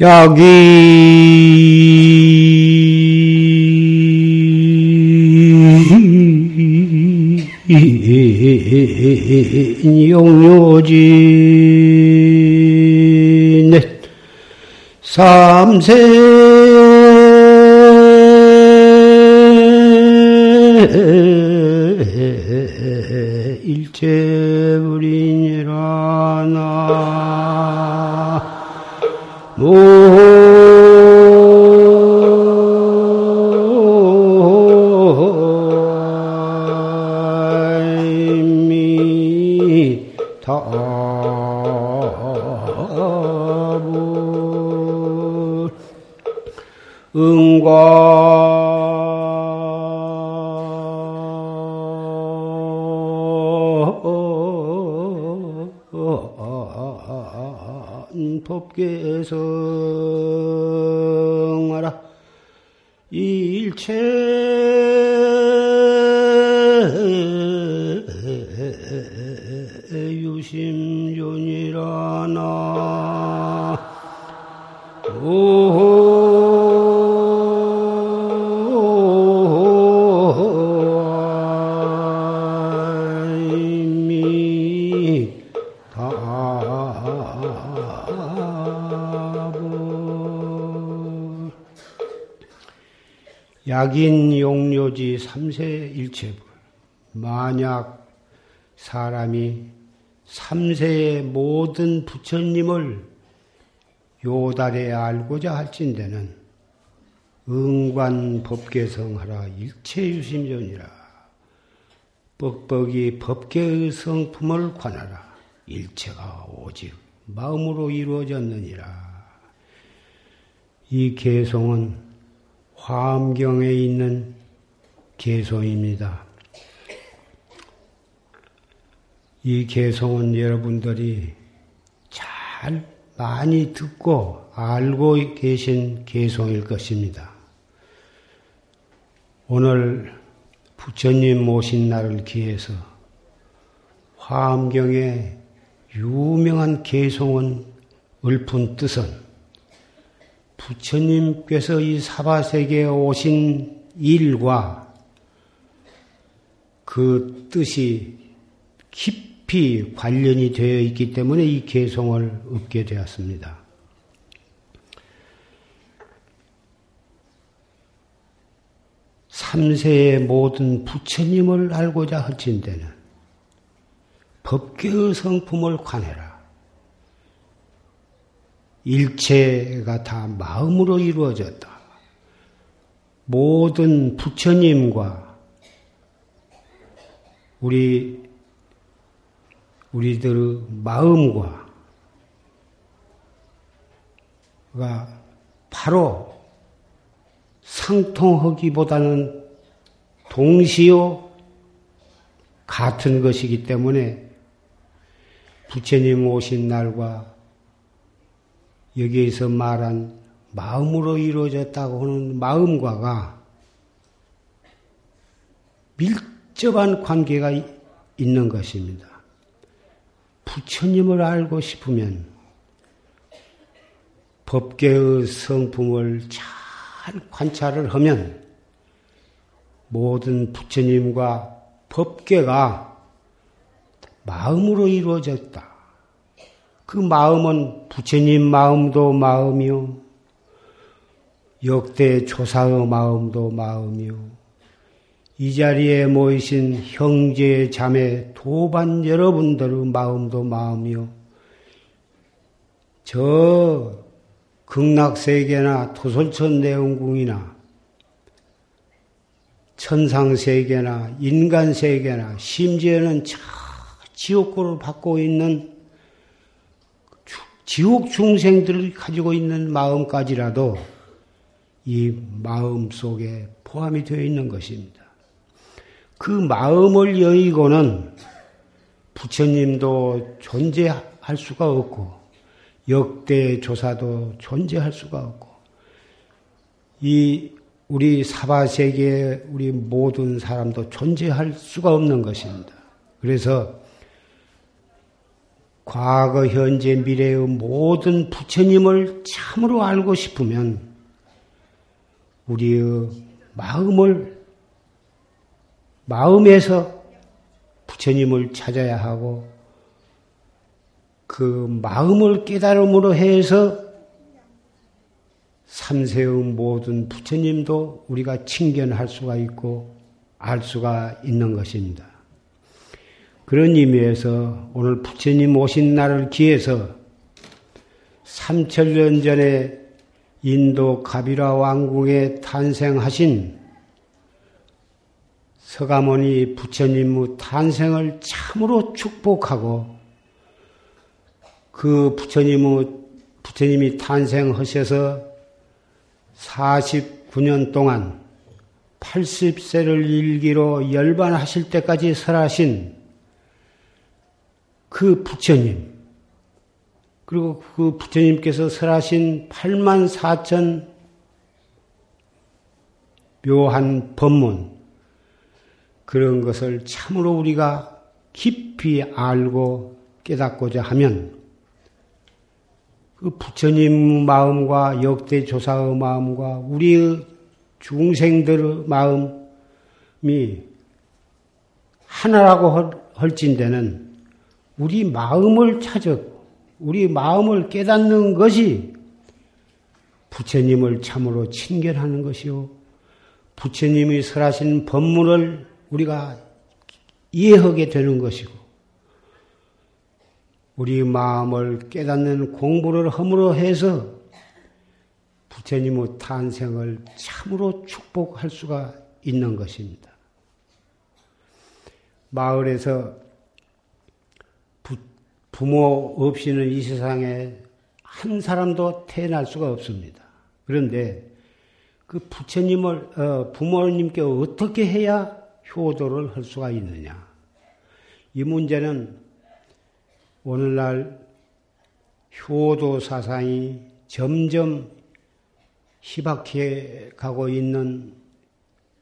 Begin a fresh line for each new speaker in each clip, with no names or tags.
여기. 용료지. 넷. 삼세 Amen. 약인 용료지 삼세 일체불. 만약 사람이 삼세의 모든 부처님을 요달에 알고자 할진대는 응관 법계성하라 일체유심전이라. 뻑뻑이 법계의 성품을 관하라. 일체가 오직 마음으로 이루어졌느니라. 이 개송은 화엄경에 있는 개송입니다. 이 개송은 여러분들이 잘 많이 듣고 알고 계신 개송일 것입니다. 오늘 부처님 모신 날을 기해서 화엄경의 유명한 개송은 읊은 뜻은 부처님께서 이 사바세계에 오신 일과 그 뜻이 깊이 관련이 되어 있기 때문에 이 개송을 얻게 되었습니다. 삼세의 모든 부처님을 알고자 할진대는 법계의 성품을 관해라. 일체가 다 마음으로 이루어졌다. 모든 부처님과 우리 우리들의 마음과 가 바로 상통하기보다는 동시요 같은 것이기 때문에 부처님 오신 날과 여기에서 말한 마음으로 이루어졌다고 하는 마음과가 밀접한 관계가 있는 것입니다. 부처님을 알고 싶으면 법계의 성품을 잘 관찰을 하면 모든 부처님과 법계가 마음으로 이루어졌다. 그 마음은 부처님 마음도 마음이요. 역대 조사의 마음도 마음이요. 이 자리에 모이신 형제, 자매, 도반 여러분들의 마음도 마음이요. 저 극락세계나 토솔천 내원궁이나 천상세계나 인간세계나 심지어는 저 지옥고를 받고 있는 지옥 중생들이 가지고 있는 마음까지라도 이 마음 속에 포함이 되어 있는 것입니다. 그 마음을 여의고는 부처님도 존재할 수가 없고 역대 조사도 존재할 수가 없고 이 우리 사바세계 우리 모든 사람도 존재할 수가 없는 것입니다. 그래서 과거, 현재, 미래의 모든 부처님을 참으로 알고 싶으면 우리의 마음을 마음에서 부처님을 찾아야 하고 그 마음을 깨달음으로 해서 삼세의 모든 부처님도 우리가 칭견할 수가 있고 알 수가 있는 것입니다. 그런 의미에서 오늘 부처님 오신 날을 기해서 3천년 전에 인도 가비라 왕궁에 탄생하신 서가모니 부처님의 탄생을 참으로 축복하고 그 부처님의 부처님이 탄생하셔서 49년 동안 80세를 일기로 열반하실 때까지 설하신 그 부처님, 그리고 그 부처님께서 설하신 8만 4천 묘한 법문, 그런 것을 참으로 우리가 깊이 알고 깨닫고자 하면 그 부처님 마음과 역대 조사의 마음과 우리의 중생들의 마음이 하나라고 할진대는 우리 마음을 찾아 우리 마음을 깨닫는 것이 부처님을 참으로 친견하는 것이요. 부처님이 설하신 법문을 우리가 이해하게 되는 것이고, 우리 마음을 깨닫는 공부를 허물어 해서 부처님의 탄생을 참으로 축복할 수가 있는 것입니다. 마을에서 부모 없이는 이 세상에 한 사람도 태어날 수가 없습니다. 그런데 그 부처님을, 어, 부모님께 어떻게 해야 효도를 할 수가 있느냐. 이 문제는 오늘날 효도 사상이 점점 희박해 가고 있는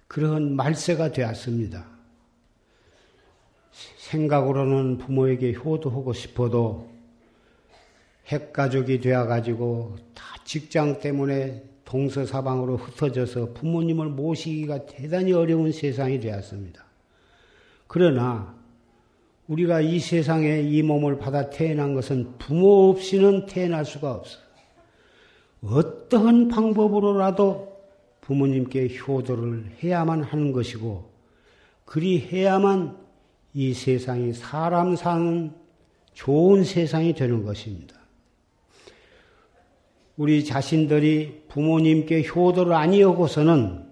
그런 말세가 되었습니다. 생각으로는 부모에게 효도하고 싶어도 핵가족이 되어가지고 다 직장 때문에 동서사방으로 흩어져서 부모님을 모시기가 대단히 어려운 세상이 되었습니다. 그러나 우리가 이 세상에 이 몸을 받아 태어난 것은 부모 없이는 태어날 수가 없어요. 어떠한 방법으로라도 부모님께 효도를 해야만 하는 것이고, 그리 해야만 이 세상이 사람 사는 좋은 세상이 되는 것입니다. 우리 자신들이 부모님께 효도를 아니하고서는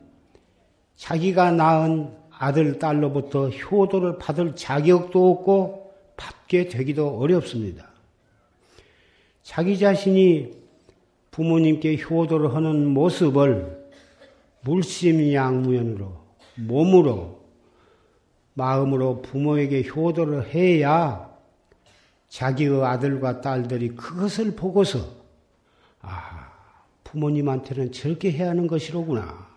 자기가 낳은 아들, 딸로부터 효도를 받을 자격도 없고 받게 되기도 어렵습니다. 자기 자신이 부모님께 효도를 하는 모습을 물심양무연으로, 몸으로, 마음으로 부모에게 효도를 해야 자기의 아들과 딸들이 그것을 보고서 아 부모님한테는 저렇게 해야 하는 것이로구나.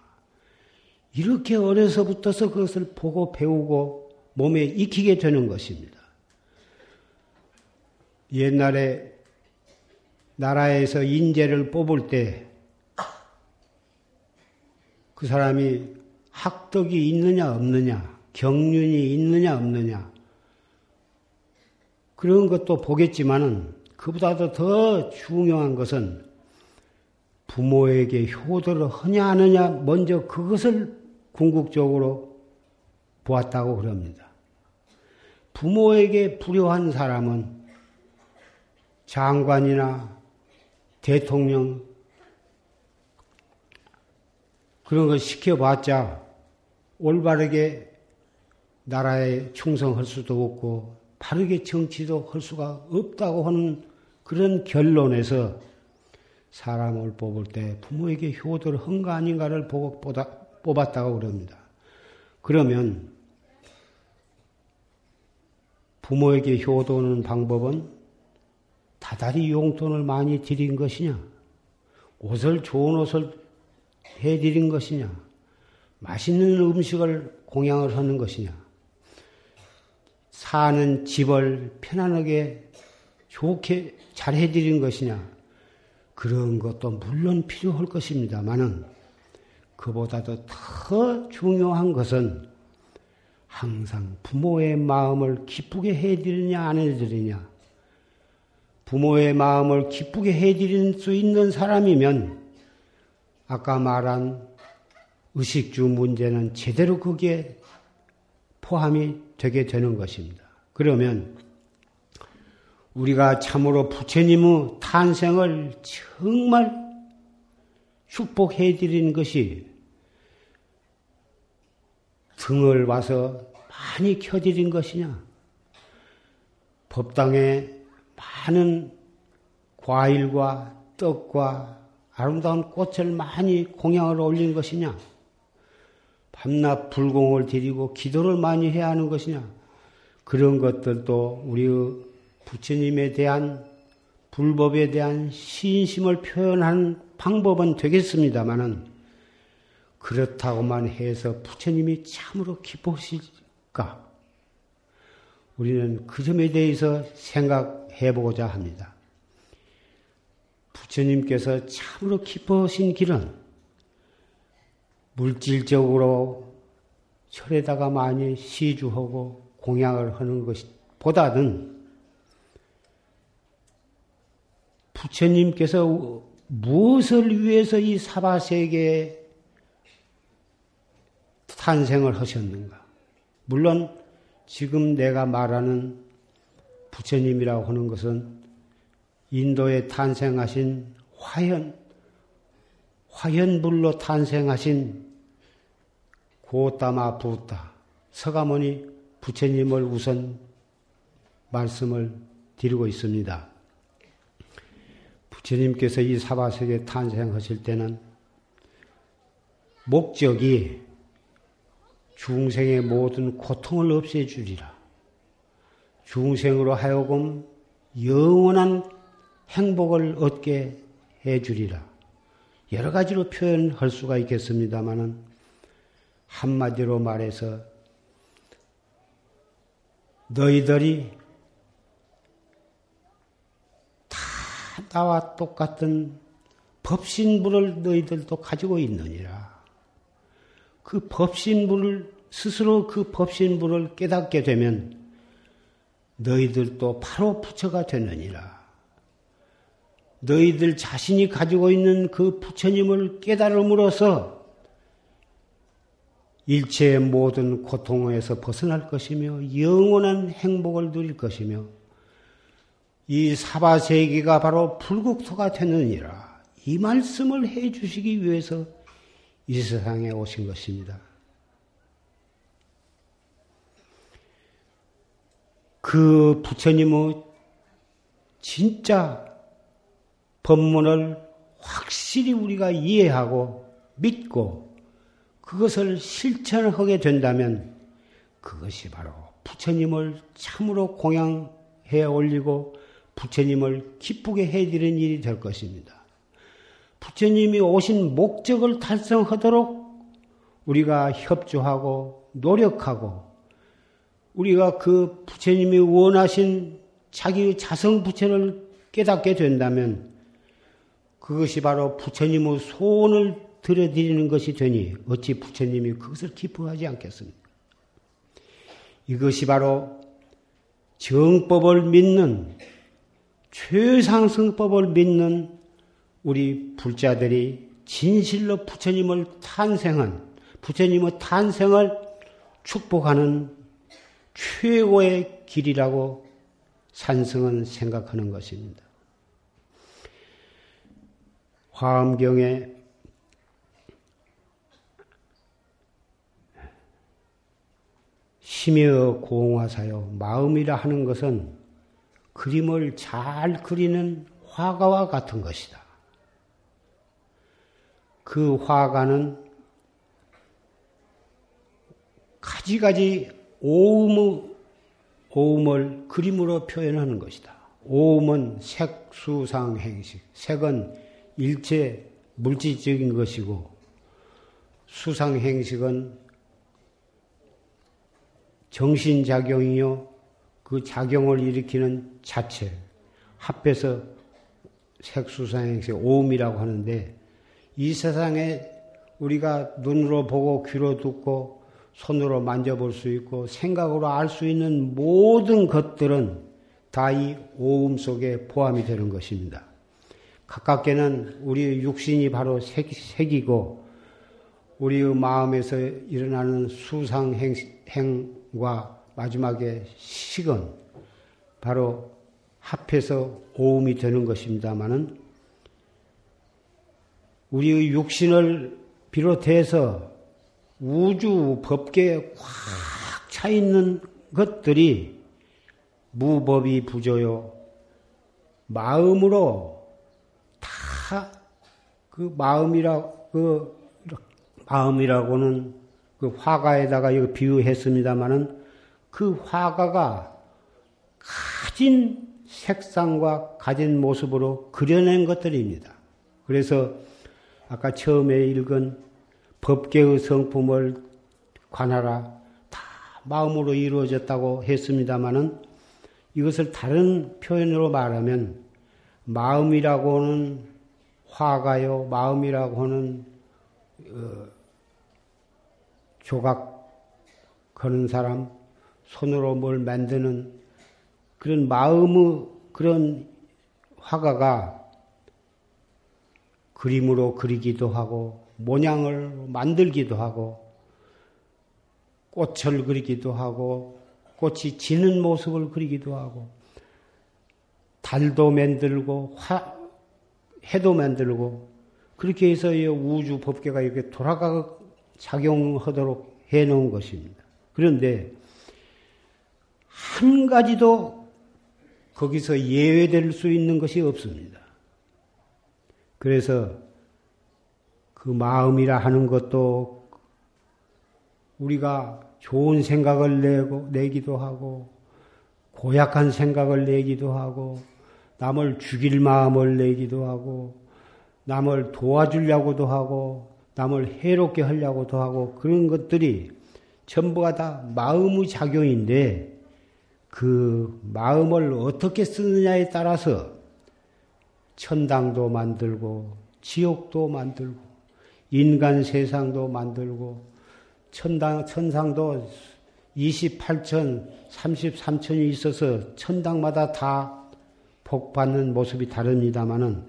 이렇게 어려서부터서 그것을 보고 배우고 몸에 익히게 되는 것입니다. 옛날에 나라에서 인재를 뽑을 때 그 사람이 학덕이 있느냐 없느냐 경륜이 있느냐 없느냐 그런 것도 보겠지만은 그보다도 더 중요한 것은 부모에게 효도를 하냐 하느냐 먼저 그것을 궁극적으로 보았다고 그럽니다. 부모에게 불효한 사람은 장관이나 대통령 그런 걸 시켜봤자 올바르게 나라에 충성할 수도 없고 바르게 정치도 할 수가 없다고 하는 그런 결론에서 사람을 뽑을 때 부모에게 효도를 한 거 아닌가를 보고 뽑았다고 그럽니다. 그러면 부모에게 효도하는 방법은 다달이 용돈을 많이 드린 것이냐? 옷을 좋은 옷을 해드린 것이냐? 맛있는 음식을 공양을 하는 것이냐? 사는 집을 편안하게 좋게 잘 해드린 것이냐? 그런 것도 물론 필요할 것입니다만은 그보다도 더 중요한 것은 항상 부모의 마음을 기쁘게 해드리냐 안 해드리냐. 부모의 마음을 기쁘게 해드릴 수 있는 사람이면 아까 말한 의식주 문제는 제대로 거기에 포함이 되게 되는 것입니다. 그러면 우리가 참으로 부처님의 탄생을 정말 축복해 드리는 것이 등을 와서 많이 켜드린 것이냐? 법당에 많은 과일과 떡과 아름다운 꽃을 많이 공양을 올린 것이냐? 밤낮 불공을 드리고 기도를 많이 해야 하는 것이냐? 그런 것들도 우리의 부처님에 대한 불법에 대한 신심을 표현하는 방법은 되겠습니다만은 그렇다고만 해서 부처님이 참으로 기쁘실까? 우리는 그 점에 대해서 생각해 보고자 합니다. 부처님께서 참으로 기뻐하신 길은 물질적으로 철에다가 많이 시주하고 공양을 하는 것보다는 부처님께서 무엇을 위해서 이 사바세계에 탄생을 하셨는가? 물론 지금 내가 말하는 부처님이라고 하는 것은 인도에 탄생하신 화현, 화현불로 탄생하신 고따마 부타, 서가모니 부처님을 우선 말씀을 드리고 있습니다. 부처님께서 이 사바세계 탄생하실 때는 목적이 중생의 모든 고통을 없애주리라. 중생으로 하여금 영원한 행복을 얻게 해주리라. 여러 가지로 표현할 수가 있겠습니다만은 한마디로 말해서 너희들이 다 나와 똑같은 법신부를 너희들도 가지고 있느니라. 그 법신부를 스스로 그 법신부를 깨닫게 되면 너희들도 바로 부처가 되느니라. 너희들 자신이 가지고 있는 그 부처님을 깨달음으로써 일체의 모든 고통에서 벗어날 것이며 영원한 행복을 누릴 것이며 이 사바세계가 바로 불국토가 되느니라. 이 말씀을 해 주시기 위해서 이 세상에 오신 것입니다. 그 부처님의 진짜 법문을 확실히 우리가 이해하고 믿고 그것을 실천하게 된다면 그것이 바로 부처님을 참으로 공양해 올리고 부처님을 기쁘게 해드리는 일이 될 것입니다. 부처님이 오신 목적을 달성하도록 우리가 협조하고 노력하고 우리가 그 부처님이 원하신 자기의 자성 부처를 깨닫게 된다면 그것이 바로 부처님의 소원을 들여드리는 것이 되니 어찌 부처님이 그것을 기뻐하지 않겠습니까? 이것이 바로 정법을 믿는 최상승법을 믿는 우리 불자들이 진실로 부처님을 탄생한 부처님의 탄생을 축복하는 최고의 길이라고 산성은 생각하는 것입니다. 화엄경에 심여 공화사요 마음이라 하는 것은 그림을 잘 그리는 화가와 같은 것이다. 그 화가는 가지가지 오음의, 오음을 그림으로 표현하는 것이다. 오음은 색, 수상, 행식. 색은 일체 물질적인 것이고, 수상, 행식은 정신 작용이요, 그 작용을 일으키는 자체. 합해서 색수상행세 오음이라고 하는데 이 세상에 우리가 눈으로 보고 귀로 듣고 손으로 만져볼 수 있고 생각으로 알 수 있는 모든 것들은 다 이 오음 속에 포함이 되는 것입니다. 가깝게는 우리 육신이 바로 색이고 우리의 마음에서 일어나는 수상행과 마지막에 식은 바로 합해서 오음이 되는 것입니다마는 우리의 육신을 비롯해서 우주 법계에 꽉 차 있는 것들이 무법이 부조요. 마음으로 다 그 마음이라 그 마음이라고는 그 화가에다가 이거 비유했습니다마는 그 화가가 가진 색상과 가진 모습으로 그려낸 것들입니다. 그래서 아까 처음에 읽은 법계의 성품을 관하라 다 마음으로 이루어졌다고 했습니다마는 이것을 다른 표현으로 말하면 마음이라고는 화가요, 마음이라고는 어, 조각 거는 사람, 손으로 뭘 만드는 그런 마음의 그런 화가가 그림으로 그리기도 하고 모양을 만들기도 하고 꽃을 그리기도 하고 꽃이 지는 모습을 그리기도 하고 달도 만들고 화, 해도 만들고 그렇게 해서 우주 법계가 이렇게 돌아가 작용하도록 해 놓은 것입니다. 그런데 한 가지도 거기서 예외될 수 있는 것이 없습니다. 그래서 그 마음이라 하는 것도 우리가 좋은 생각을 내고, 내기도 하고, 고약한 생각을 내기도 하고, 남을 죽일 마음을 내기도 하고, 남을 도와주려고도 하고, 남을 해롭게 하려고도 하고, 그런 것들이 전부가 다 마음의 작용인데 그 마음을 어떻게 쓰느냐에 따라서 천당도 만들고 지옥도 만들고 인간 세상도 만들고 천당 천상도 28천 33천이 있어서 천당마다 다 복 받는 모습이 다릅니다마는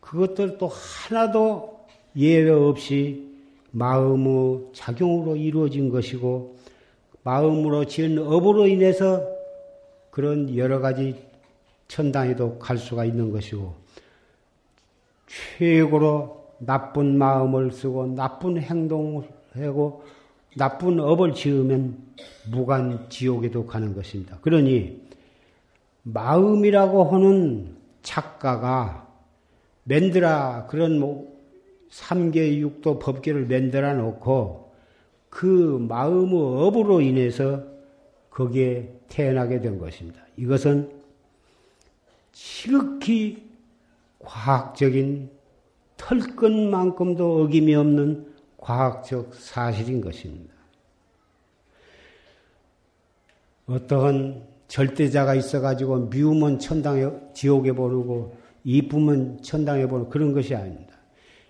그것들 또 하나도 예외 없이 마음의 작용으로 이루어진 것이고 마음으로 지은 업으로 인해서 그런 여러 가지 천당에도 갈 수가 있는 것이고 최고로 나쁜 마음을 쓰고 나쁜 행동을 하고 나쁜 업을 지으면 무간 지옥에도 가는 것입니다. 그러니 마음이라고 하는 작가가 맨드라 그런 뭐 삼계 육도 법계를 만들어 놓고 그 마음의 업으로 인해서 거기에 태어나게 된 것입니다. 이것은 지극히 과학적인 털끝만큼도 어김이 없는 과학적 사실인 것입니다. 어떠한 절대자가 있어가지고 미우면 천당에, 지옥에 보내고 이쁨은 천당에 보내고 그런 것이 아닙니다.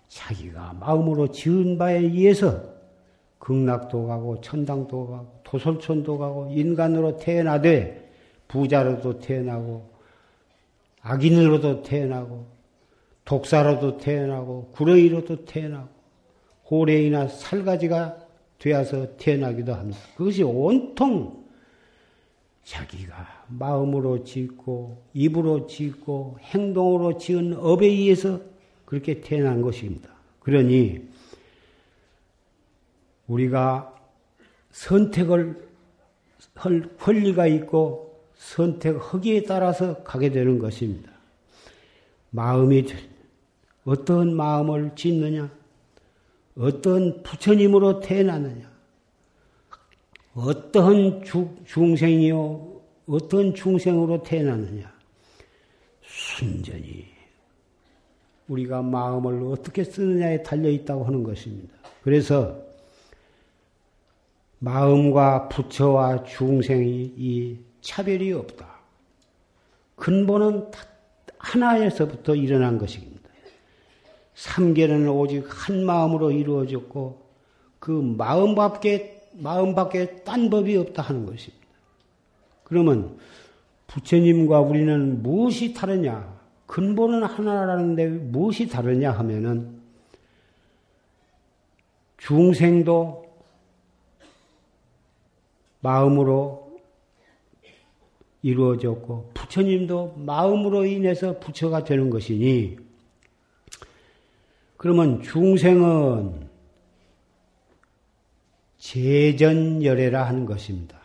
자기가 마음으로 지은 바에 의해서 극락도 가고 천당도 가고 도솔촌도 가고 인간으로 태어나되 부자로도 태어나고 악인으로도 태어나고 독사로도 태어나고 구렁이로도 태어나고 호래이나 살가지가 되어서 태어나기도 합니다. 그것이 온통 자기가 마음으로 짓고 입으로 짓고 행동으로 지은 업에 의해서 그렇게 태어난 것입니다. 그러니 우리가 선택을 할 권리가 있고 선택하기에 따라서 가게 되는 것입니다. 마음이 어떤 마음을 짓느냐, 어떤 부처님으로 태어나느냐, 어떠한 중생이요, 어떤 중생으로 태어나느냐, 순전히 우리가 마음을 어떻게 쓰느냐에 달려 있다고 하는 것입니다. 그래서 마음과 부처와 중생이 이 차별이 없다. 근본은 하나에서부터 일어난 것입니다. 삼계는 오직 한 마음으로 이루어졌고 그 마음 밖에 마음밖에 딴 법이 없다 하는 것입니다. 그러면 부처님과 우리는 무엇이 다르냐? 근본은 하나라는데 무엇이 다르냐 하면은 중생도 마음으로 이루어졌고 부처님도 마음으로 인해서 부처가 되는 것이니 그러면 중생은 재전열애라 하는 것입니다.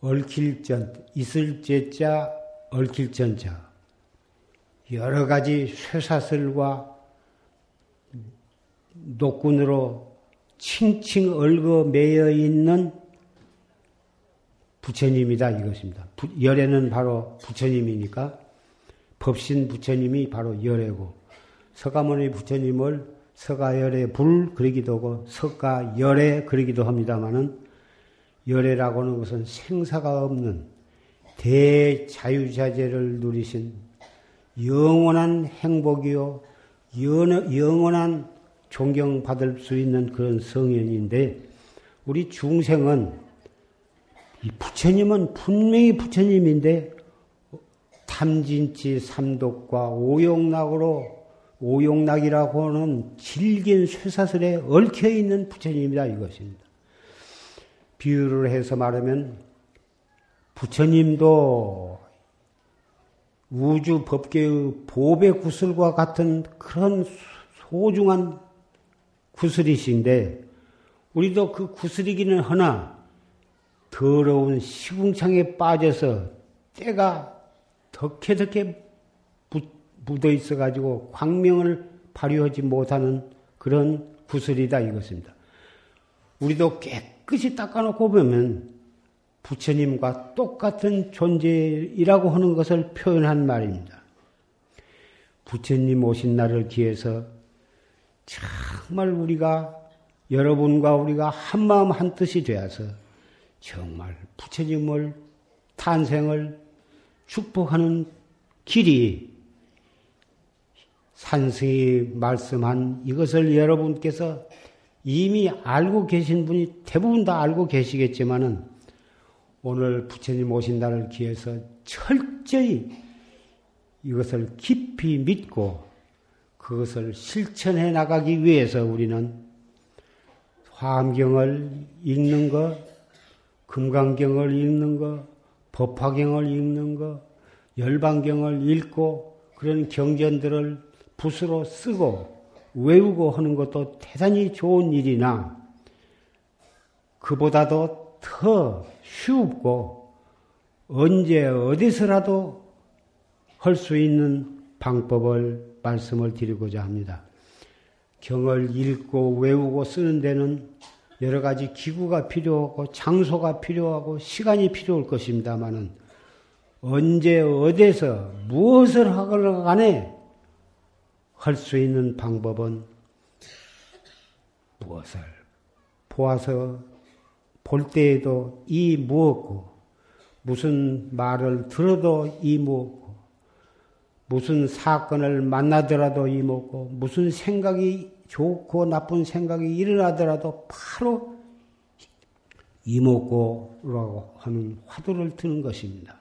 얽힐 전, 있을 제자, 얽힐 전자. 여러 가지 쇠사슬과 녹군으로 칭칭 얽어 매여 있는 부처님이다 이것입니다. 열애는 바로 부처님이니까 법신 부처님이 바로 열애고 서가모니 부처님을 서가열애 불 그러기도 하고 석가열애 그러기도 합니다마는 열애라고 하는 것은 생사가 없는 대자유자재를 누리신 영원한 행복이요 영원한 존경받을 수 있는 그런 성현인데 우리 중생은 이 부처님은 분명히 부처님인데 탐진치 삼독과 오용락으로 오용락이라고 하는 질긴 쇠사슬에 얽혀 있는 부처님이다 이것입니다. 비유를 해서 말하면 부처님도 우주 법계의 보배 구슬과 같은 그런 소중한 구슬이신데 우리도 그 구슬이기는 하나 더러운 시궁창에 빠져서 때가 덕해덕해 묻어 있어 가지고 광명을 발휘하지 못하는 그런 구슬이다 이것입니다. 우리도 깨끗이 닦아놓고 보면 부처님과 똑같은 존재이라고 하는 것을 표현한 말입니다. 부처님 오신 날을 기해서 정말 우리가 여러분과 우리가 한마음 한뜻이 되어서 정말 부처님을 탄생을 축복하는 길이 산승이 말씀한 이것을 여러분께서 이미 알고 계신 분이 대부분 다 알고 계시겠지만은 오늘 부처님 오신 날을 기해서 철저히 이것을 깊이 믿고 그것을 실천해 나가기 위해서 우리는 화엄경을 읽는 것, 금강경을 읽는 것, 법화경을 읽는 것, 열반경을 읽고 그런 경전들을 붓으로 쓰고 외우고 하는 것도 대단히 좋은 일이나 그보다도 더 쉽고 언제 어디서라도 할 수 있는 방법을 말씀을 드리고자 합니다. 경을 읽고 외우고 쓰는 데는 여러 가지 기구가 필요하고 장소가 필요하고 시간이 필요할 것입니다만은 언제 어디서 무엇을 하거나 간에 할 수 있는 방법은 무엇을 보아서 볼 때에도 이 무엇고 무슨 말을 들어도 이 무엇고 무슨 사건을 만나더라도 이 무엇고 무슨 생각이 좋고 나쁜 생각이 일어나더라도 바로 이목고라고 하는 화두를 드는 것입니다.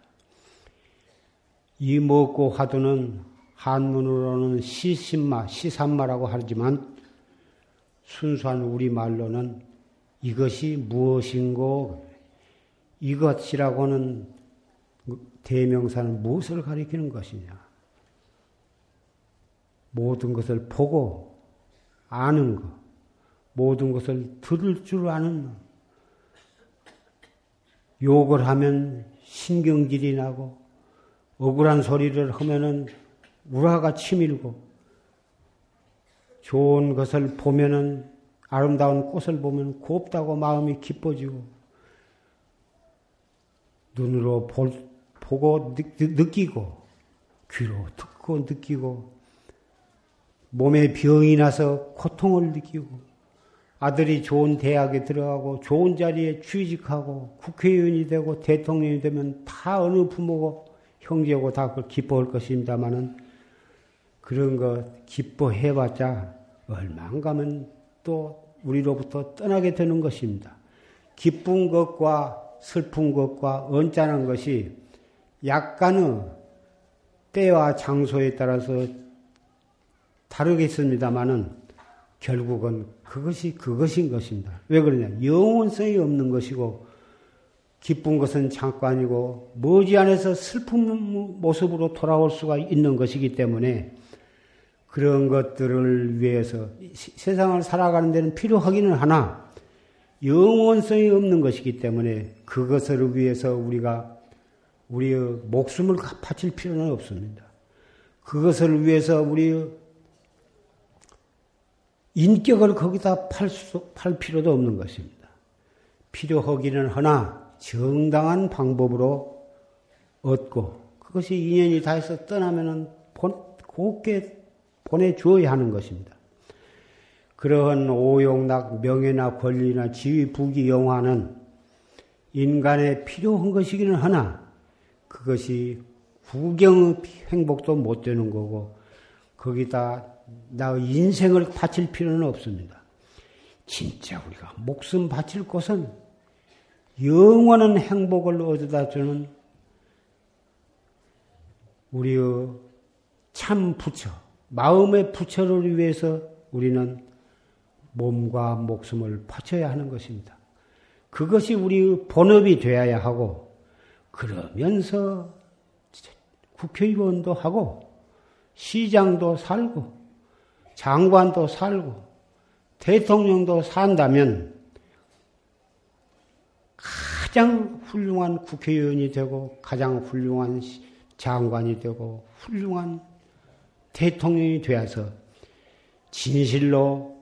이목고 화두는 한문으로는 시신마, 시산마라고 하지만 순수한 우리말로는 이것이 무엇인고 이것이라고는 대명사는 무엇을 가리키는 것이냐? 모든 것을 보고 아는 것, 모든 것을 들을 줄 아는 욕을 하면 신경질이 나고 억울한 소리를 하면은 우라가 치밀고 좋은 것을 보면은 아름다운 꽃을 보면 곱다고 마음이 기뻐지고 눈으로 볼, 보고 느, 느끼고 귀로 듣고 느끼고 몸에 병이 나서 고통을 느끼고 아들이 좋은 대학에 들어가고 좋은 자리에 취직하고 국회의원이 되고 대통령이 되면 다 어느 부모고 형제고 다 기뻐할 것입니다만은 그런 거 기뻐해봤자 안 가면 또 우리로부터 떠나게 되는 것입니다. 기쁜 것과 슬픈 것과 언짢은 것이 약간의 때와 장소에 따라서 다르겠습니다만은 결국은 그것이 그것인 것입니다. 왜 그러냐? 영원성이 없는 것이고 기쁜 것은 잠깐이고 머지않아서 슬픈 모습으로 돌아올 수가 있는 것이기 때문에 그런 것들을 위해서 세상을 살아가는 데는 필요하기는 하나 영원성이 없는 것이기 때문에 그것을 위해서 우리가 우리의 목숨을 바칠 필요는 없습니다. 그것을 위해서 우리의 인격을 거기다 팔, 수, 팔 필요도 없는 것입니다. 필요하기는 하나 정당한 방법으로 얻고 그것이 인연이 다 해서 떠나면은 곱게 보내주어야 하는 것입니다. 그러한 오용락, 명예나 권리나 지위, 부귀, 영화는 인간에 필요한 것이기는 하나 그것이 구경의 행복도 못 되는 거고 거기다 나의 인생을 바칠 필요는 없습니다. 진짜 우리가 목숨 바칠 것은 영원한 행복을 얻어다 주는 우리의 참 부처, 마음의 부처를 위해서 우리는 몸과 목숨을 바쳐야 하는 것입니다. 그것이 우리의 본업이 되어야 하고, 그러면서 국회의원도 하고, 시장도 살고, 장관도 살고, 대통령도 산다면, 가장 훌륭한 국회의원이 되고, 가장 훌륭한 장관이 되고, 훌륭한 대통령이 되어서 진실로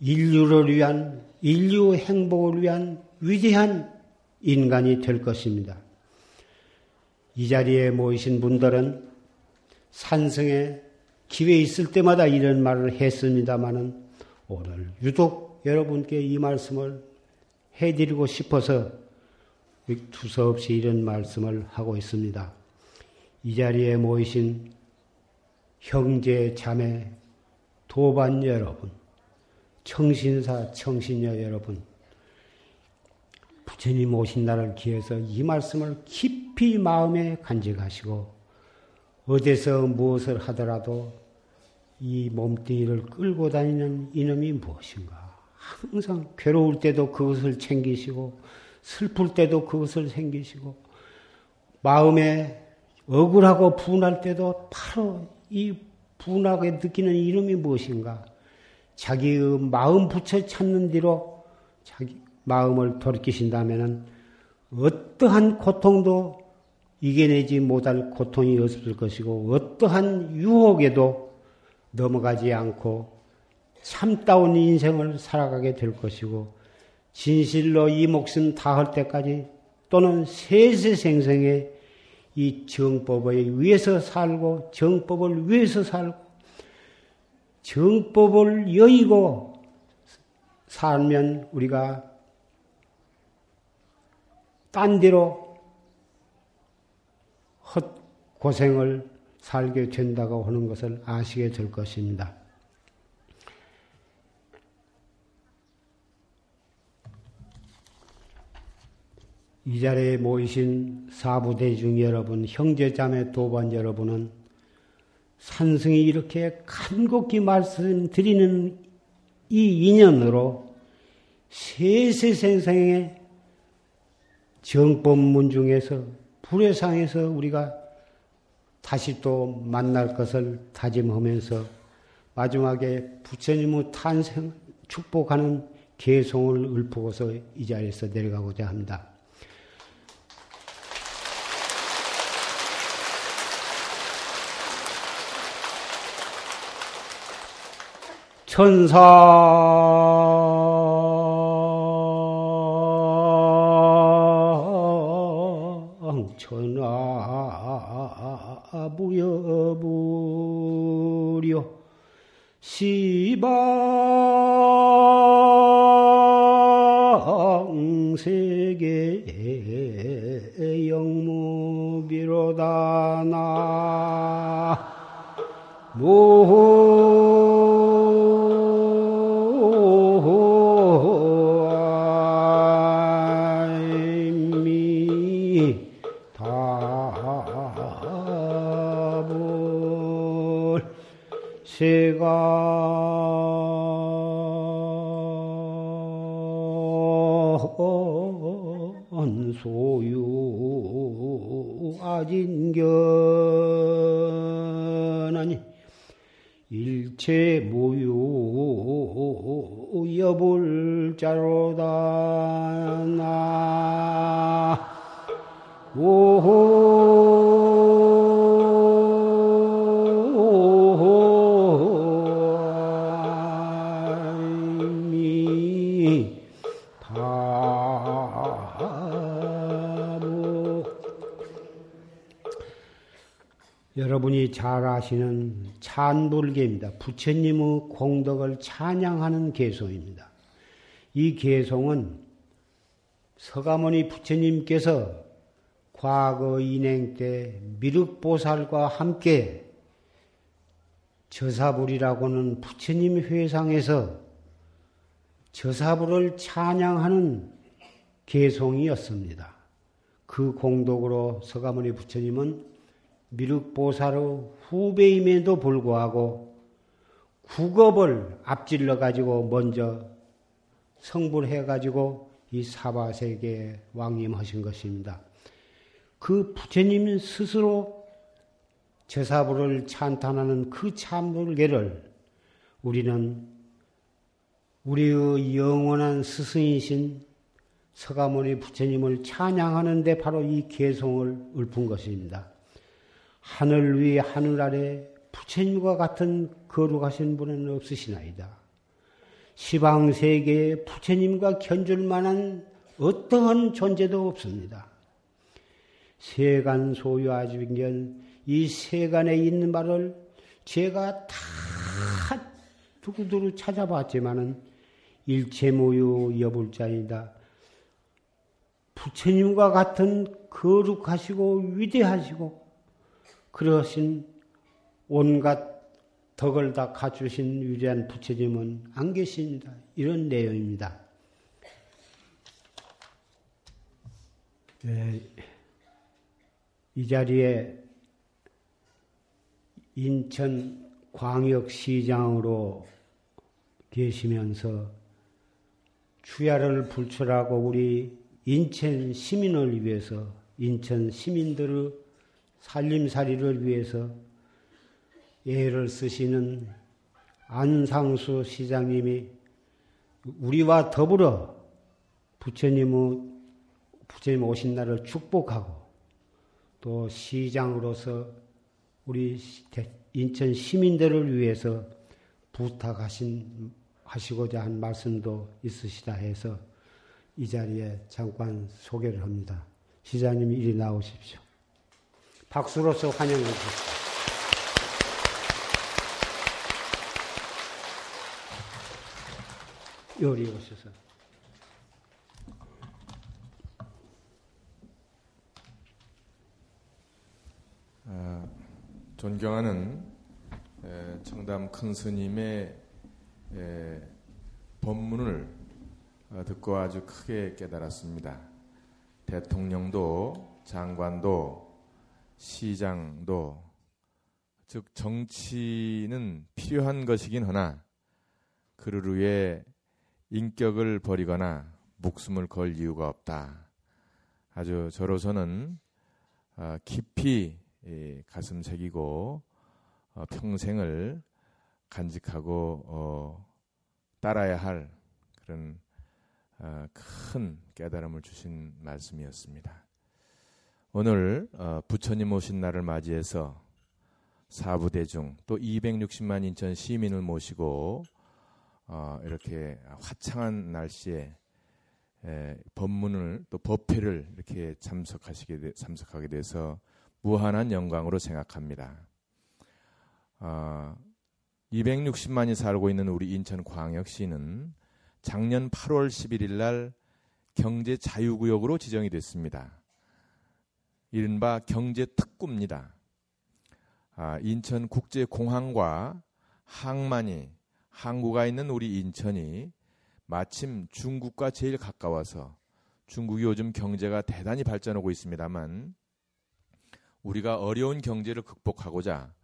인류를 위한 인류 행복을 위한 위대한 인간이 될 것입니다. 이 자리에 모이신 분들은 산성에 기회 있을 때마다 이런 말을 했습니다마는 오늘 유독 여러분께 이 말씀을 해드리고 싶어서 두서없이 이런 말씀을 하고 있습니다. 이 자리에 모이신 형제, 자매, 도반 여러분, 청신사, 청신녀 여러분, 부처님 오신 날을 기해서 이 말씀을 깊이 마음에 간직하시고, 어디서 무엇을 하더라도 이 몸뚱이를 끌고 다니는 이놈이 무엇인가? 항상 괴로울 때도 그것을 챙기시고, 슬플 때도 그것을 챙기시고, 마음에 억울하고 분할 때도 바로 이 분하게 느끼는 이름이 무엇인가? 자기의 마음 붙여 찾는 뒤로 자기 마음을 돌이키신다면 어떠한 고통도 이겨내지 못할 고통이 없을 것이고 어떠한 유혹에도 넘어가지 않고 참다운 인생을 살아가게 될 것이고 진실로 이 목숨 다할 때까지 또는 세세생생의 이 정법을 위해서 살고 정법을 위해서 살고 정법을 여의고 살면 우리가 딴 데로 헛 고생을 살게 된다고 하는 것을 아시게 될 것입니다. 이 자리에 모이신 사부대중 여러분, 형제자매 도반 여러분은 산승이 이렇게 간곡히 말씀드리는 이 인연으로 세세생생의 정법문 중에서 불회상에서 우리가 다시 또 만날 것을 다짐하면서 마지막에 부처님의 탄생 축복하는 개송을 읊고서 이 자리에서 내려가고자 합니다. 천사. 천하부여부려 시방세계 영무비로다나 모 제가 소유 아진견하니 일체 모유 여불자로 잘 아시는 찬불계입니다. 부처님의 공덕을 찬양하는 개송입니다. 이 개송은 서가모니 부처님께서 과거 인행 때 미륵보살과 함께 저사불이라고는 부처님 회상에서 저사불을 찬양하는 개송이었습니다. 그 공덕으로 서가모니 부처님은 미륵보살의 후배임에도 불구하고 국업을 앞질러 가지고 먼저 성불해 가지고 이 사바세계에 왕림하신 것입니다. 그 부처님 스스로 제사부를 찬탄하는 그 참불계를 우리는 우리의 영원한 스승이신 서가모니 부처님을 찬양하는데 바로 이 개송을 읊은 것입니다. 하늘 위 하늘 아래 부처님과 같은 거룩하신 분은 없으시나이다. 시방 세계에 부처님과 견줄 만한 어떠한 존재도 없습니다. 세간 소유아지빙견 이 세간에 있는 말을 제가 다 두루두루 찾아봤지만은 일체 모유 여불자이다. 부처님과 같은 거룩하시고 위대하시고 그러신 온갖 덕을 다 갖추신 위대한 부처님은 안 계십니다. 이런 내용입니다. 네, 이 자리에 인천 광역시장으로 계시면서 추야를 불출하고 우리 인천 시민을 위해서 인천 시민들의 살림살이를 위해서 애를 쓰시는 안상수 시장님이 우리와 더불어 부처님의 부처님 오신 날을 축복하고 또 시장으로서 우리 인천 시민들을 위해서 부탁하신 하시고자 한 말씀도 있으시다 해서 이 자리에 잠깐 소개를 합니다. 시장님이 이리 나오십시오. 박수로서 환영해 주십시오. 요리 오셔서.
아, 존경하는 청담 큰 스님의 법문을 어, 듣고 아주 크게 깨달았습니다. 대통령도 장관도 시장도 즉 정치는 필요한 것이긴 하나 그를 위해 인격을 버리거나 목숨을 걸 이유가 없다. 아주 저로서는 어, 깊이 가슴 새기고 어, 평생을 간직하고 어, 따라야 할 그런 큰 깨달음을 주신 말씀이었습니다. 오늘 어, 부처님 오신 날을 맞이해서 사부대중 또 260만 인천 시민을 모시고 어, 이렇게 화창한 날씨에 법문을 또 법회를 이렇게 참석하시게 되, 참석하게 돼서 무한한 영광으로 생각합니다. 260만이 어, 살고 있는 우리 인천광역시는 작년 8월 11일 날 경제 자유구역으로 지정이 됐습니다. 이른바 경제 특구입니다. 아, 인천 국제공항과 항만이 항구가 있는 우리 인천이 마침 중국과 제일 가까워서 중국이 요즘 경제가 대단히 발전하고 있습니다만 우리가 어려운 경제를 극복하고자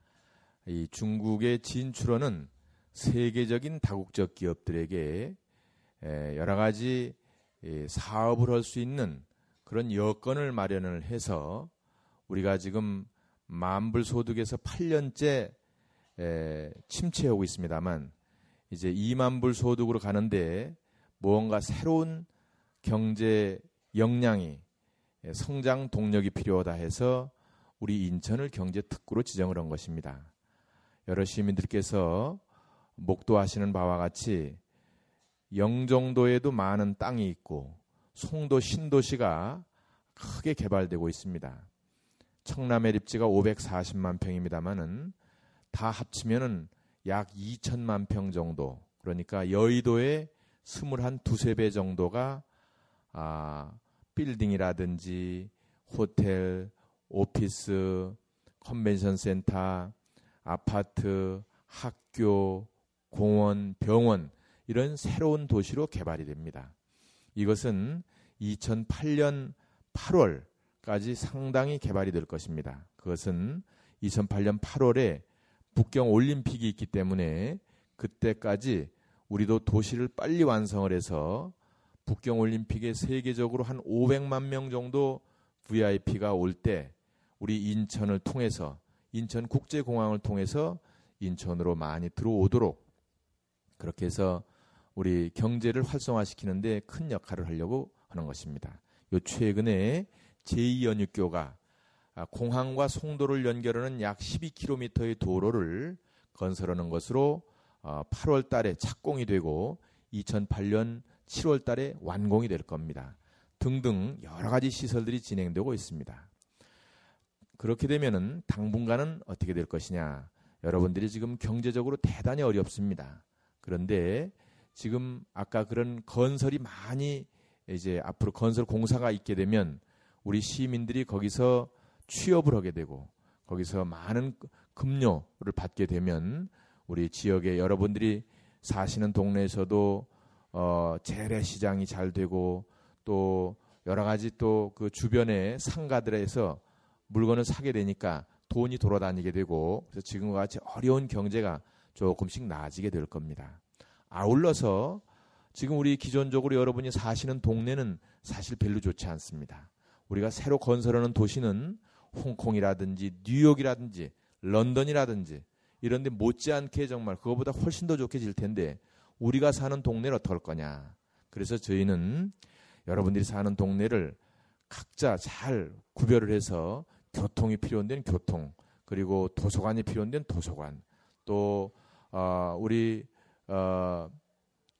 이 중국의 진출원은 세계적인 다국적 기업들에게 여러 가지 사업을 할 수 있는 그런 여건을 마련을 해서 우리가 지금 만불 소득에서 8년째 침체하고 있습니다만 이제 2만 불 소득으로 가는데 무언가 새로운 경제 역량이 성장 동력이 필요하다 해서 우리 인천을 경제 특구로 지정을 한 것입니다. 여러 시민들께서 목도하시는 바와 같이 영종도에도 많은 땅이 있고 송도 신도시가 크게 개발되고 있습니다. 청남의 립지가 540만 평입니다만은 다 합치면은 약 2천만 평 정도. 그러니까 여의도의 스물 한 두세 배 정도가 아, 빌딩이라든지 호텔, 오피스, 컨벤션 센터, 아파트, 학교, 공원, 병원 이런 새로운 도시로 개발이 됩니다. 이것은 2008년 8월까지 상당히 개발이 될 것입니다. 그것은 2008년 8월에 북경 올림픽이 있기 때문에 그때까지 우리도 도시를 빨리 완성을 해서 북경 올림픽에 세계적으로 한 500만 명 정도 VIP가 올 때 우리 인천을 통해서 인천 국제공항을 통해서 인천으로 많이 들어오도록 그렇게 해서 우리 경제를 활성화시키는데 큰 역할을 하려고 하는 것입니다. 요 최근에 제2연육교가 아, 공항과 송도를 연결하는 약 12km의 도로를 건설하는 것으로 8월 어, 달에 착공이 되고 2008년 7월 달에 완공이 될 겁니다. 등등 여러 가지 시설들이 진행되고 있습니다. 그렇게 되면은 당분간은 어떻게 될 것이냐? 여러분들이 지금 경제적으로 대단히 어렵습니다. 그런데 지금 아까 그런 건설이 많이 이제 앞으로 건설 공사가 있게 되면 우리 시민들이 거기서 취업을 하게 되고 거기서 많은 급료를 받게 되면 우리 지역에 여러분들이 사시는 동네에서도 어 재래 시장이 잘 되고 또 여러 가지 또 그 주변의 상가들에서 물건을 사게 되니까 돈이 돌아다니게 되고 그래서 지금과 같이 어려운 경제가 조금씩 나아지게 될 겁니다. 아울러서 지금 우리 기존적으로 여러분이 사시는 동네는 사실 별로 좋지 않습니다. 우리가 새로 건설하는 도시는 홍콩이라든지 뉴욕이라든지 런던이라든지 이런 데 못지않게 정말 그거보다 훨씬 더 좋게 질 텐데 우리가 사는 동네는 어떨 거냐. 그래서 저희는 여러분들이 사는 동네를 각자 잘 구별을 해서 교통이 필요한 데는 교통, 그리고 도서관이 필요한 데는 도서관, 또, 어, 우리, 어,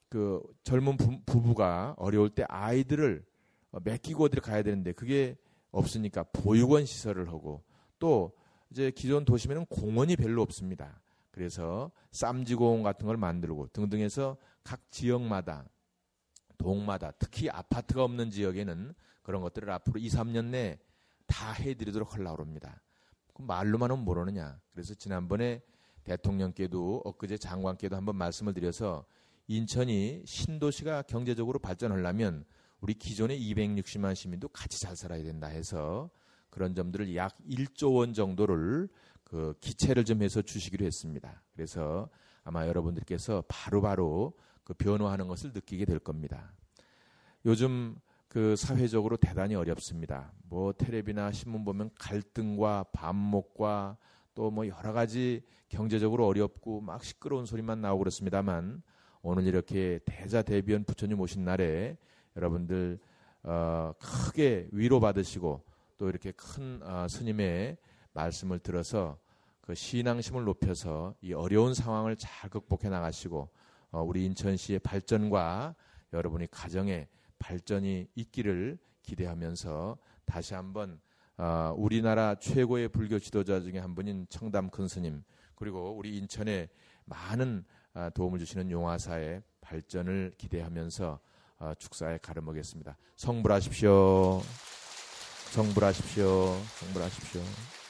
그 젊은 부, 부가 어려울 때 아이들을 맡기고 어디를 가야 되는데 그게 없으니까 보육원 시설을 하고 또 이제 기존 도심에는 공원이 별로 없습니다. 그래서 쌈지공원 같은 걸 만들고 등등 해서 각 지역마다 동마다 특히 아파트가 없는 지역에는 그런 것들을 앞으로 2, 3년 내에 다 해드리도록 하려고 합니다. 그 말로만은 모르느냐. 그래서 지난번에 대통령께도 엊그제 장관께도 한번 말씀을 드려서 인천이 신도시가 경제적으로 발전하려면 우리 기존의 260만 시민도 같이 잘 살아야 된다 해서 그런 점들을 약 1조 원 정도를 그 기체를 좀 해서 주시기로 했습니다. 그래서 아마 여러분들께서 바로바로 바로 그 변화하는 것을 느끼게 될 겁니다. 요즘 그 사회적으로 대단히 어렵습니다. 뭐 텔레비나 신문 보면 갈등과 반목과 또 뭐 여러 가지 경제적으로 어렵고 막 시끄러운 소리만 나오고 그렇습니다만 오늘 이렇게 대자 대비원 부처님 오신 날에 여러분들 어, 크게 위로받으시고 또 이렇게 큰 어, 스님의 말씀을 들어서 그 신앙심을 높여서 이 어려운 상황을 잘 극복해 나가시고 어, 우리 인천시의 발전과 여러분이 가정의 발전이 있기를 기대하면서 다시 한번 어, 우리나라 최고의 불교 지도자 중에 한 분인 청담 큰 스님 그리고 우리 인천에 많은 어, 도움을 주시는 용화사의 발전을 기대하면서 어, 축사에 가름하겠습니다. 성불하십시오. 성불하십시오. 성불하십시오.